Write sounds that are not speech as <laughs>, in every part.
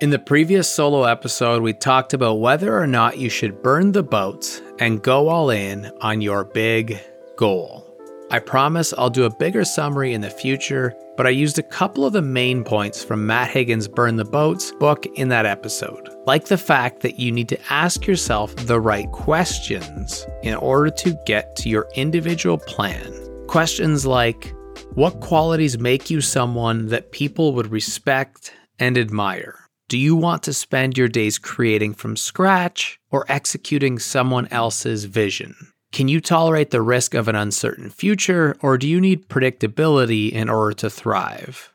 In the previous solo episode, we talked about whether or not you should burn the boats and go all in on your big goal. I promise I'll do a bigger summary in the future, but I used a couple of the main points from Matt Higgins' Burn the Boats book in that episode, like the fact that you need to ask yourself the right questions in order to get to your individual plan. Questions like What qualities make you someone that people would respect and admire? Do you want to spend your days creating from scratch or executing someone else's vision? Can you tolerate the risk of an uncertain future, or do you need predictability in order to thrive?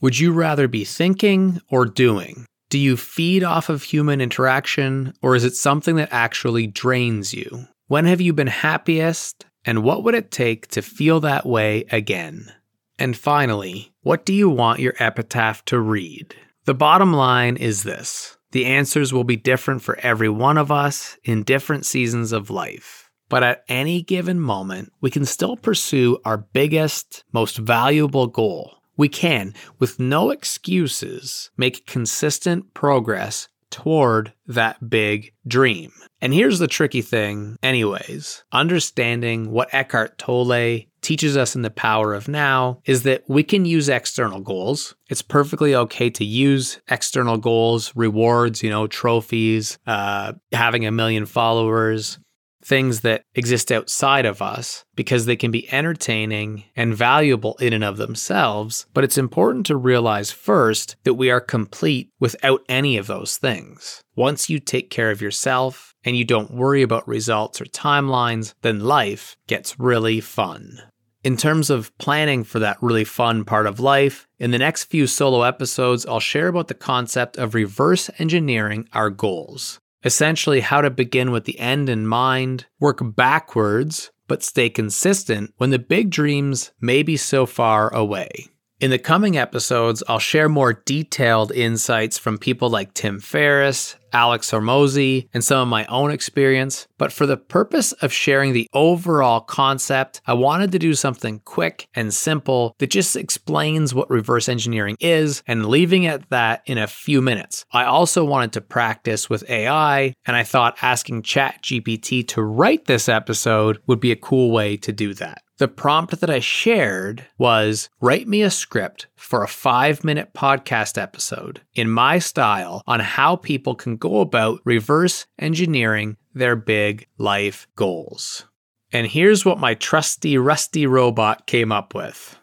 Would you rather be thinking or doing? Do you feed off of human interaction, or is it something that actually drains you? When have you been happiest, and what would it take to feel that way again? And finally, what do you want your epitaph to read? The bottom line is this the answers will be different for every one of us in different seasons of life. But at any given moment, we can still pursue our biggest, most valuable goal. We can, with no excuses, make consistent progress toward that big dream. And here's the tricky thing, anyways understanding what Eckhart Tolle teaches us in the power of now is that we can use external goals. It's perfectly okay to use external goals, rewards, you know, trophies, uh, having a million followers, things that exist outside of us because they can be entertaining and valuable in and of themselves. But it's important to realize first that we are complete without any of those things. Once you take care of yourself and you don't worry about results or timelines, then life gets really fun. In terms of planning for that really fun part of life, in the next few solo episodes, I'll share about the concept of reverse engineering our goals. Essentially, how to begin with the end in mind, work backwards, but stay consistent when the big dreams may be so far away. In the coming episodes, I'll share more detailed insights from people like Tim Ferriss, Alex Hormozi, and some of my own experience. But for the purpose of sharing the overall concept, I wanted to do something quick and simple that just explains what reverse engineering is and leaving it at that in a few minutes. I also wanted to practice with AI, and I thought asking ChatGPT to write this episode would be a cool way to do that. The prompt that I shared was write me a script for a five minute podcast episode in my style on how people can go about reverse engineering their big life goals. And here's what my trusty, rusty robot came up with.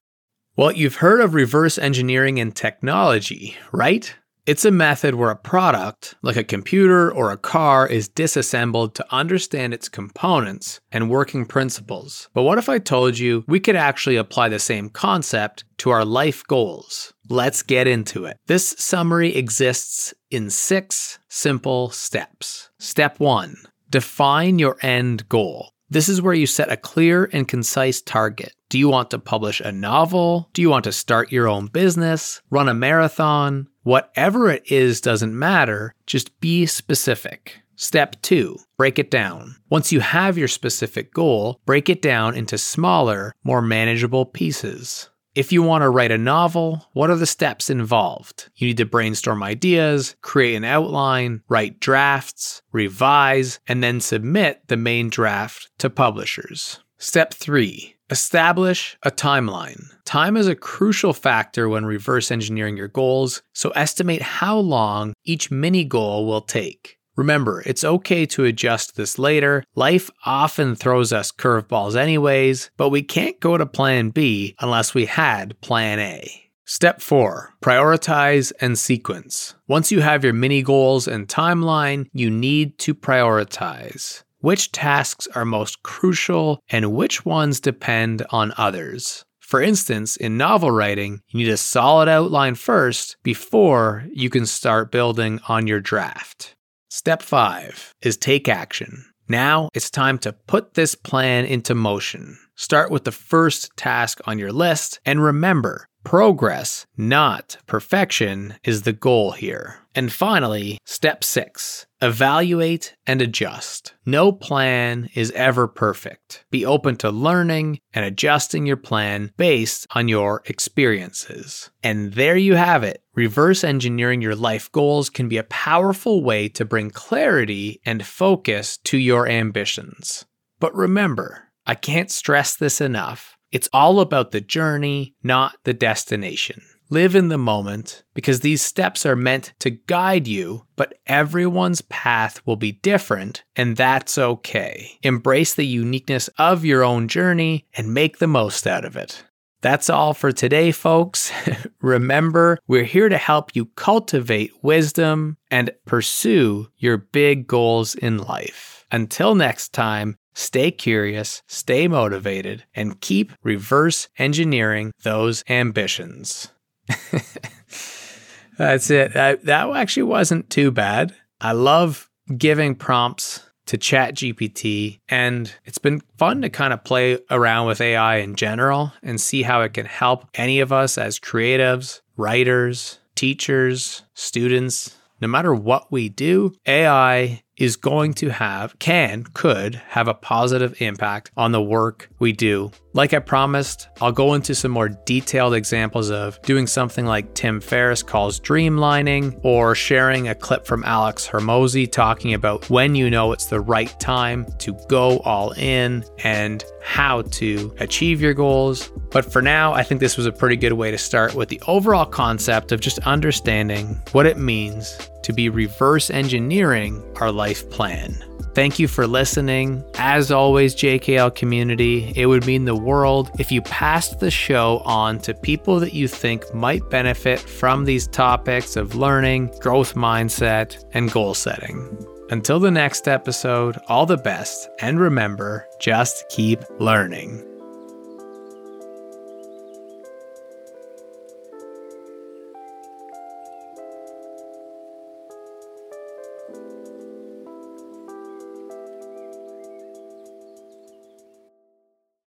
Well, you've heard of reverse engineering in technology, right? It's a method where a product, like a computer or a car, is disassembled to understand its components and working principles. But what if I told you we could actually apply the same concept to our life goals? Let's get into it. This summary exists in six simple steps. Step one define your end goal. This is where you set a clear and concise target. Do you want to publish a novel? Do you want to start your own business? Run a marathon? Whatever it is doesn't matter, just be specific. Step two, break it down. Once you have your specific goal, break it down into smaller, more manageable pieces. If you want to write a novel, what are the steps involved? You need to brainstorm ideas, create an outline, write drafts, revise, and then submit the main draft to publishers. Step 3 Establish a timeline. Time is a crucial factor when reverse engineering your goals, so estimate how long each mini goal will take. Remember, it's okay to adjust this later. Life often throws us curveballs, anyways, but we can't go to plan B unless we had plan A. Step 4 Prioritize and sequence. Once you have your mini goals and timeline, you need to prioritize which tasks are most crucial and which ones depend on others. For instance, in novel writing, you need a solid outline first before you can start building on your draft. Step 5 is take action. Now it's time to put this plan into motion. Start with the first task on your list and remember, Progress, not perfection, is the goal here. And finally, step six evaluate and adjust. No plan is ever perfect. Be open to learning and adjusting your plan based on your experiences. And there you have it. Reverse engineering your life goals can be a powerful way to bring clarity and focus to your ambitions. But remember, I can't stress this enough. It's all about the journey, not the destination. Live in the moment because these steps are meant to guide you, but everyone's path will be different, and that's okay. Embrace the uniqueness of your own journey and make the most out of it. That's all for today, folks. <laughs> Remember, we're here to help you cultivate wisdom and pursue your big goals in life. Until next time, stay curious, stay motivated, and keep reverse engineering those ambitions. <laughs> That's it. I, that actually wasn't too bad. I love giving prompts to ChatGPT, and it's been fun to kind of play around with AI in general and see how it can help any of us as creatives, writers, teachers, students. No matter what we do, AI is going to have, can, could have a positive impact on the work we do. Like I promised, I'll go into some more detailed examples of doing something like Tim Ferriss calls dreamlining, or sharing a clip from Alex Hormozi talking about when you know it's the right time to go all in and how to achieve your goals. But for now, I think this was a pretty good way to start with the overall concept of just understanding what it means to be reverse engineering our life plan. Thank you for listening. As always, JKL community, it would mean the world if you passed the show on to people that you think might benefit from these topics of learning, growth mindset, and goal setting. Until the next episode, all the best, and remember just keep learning.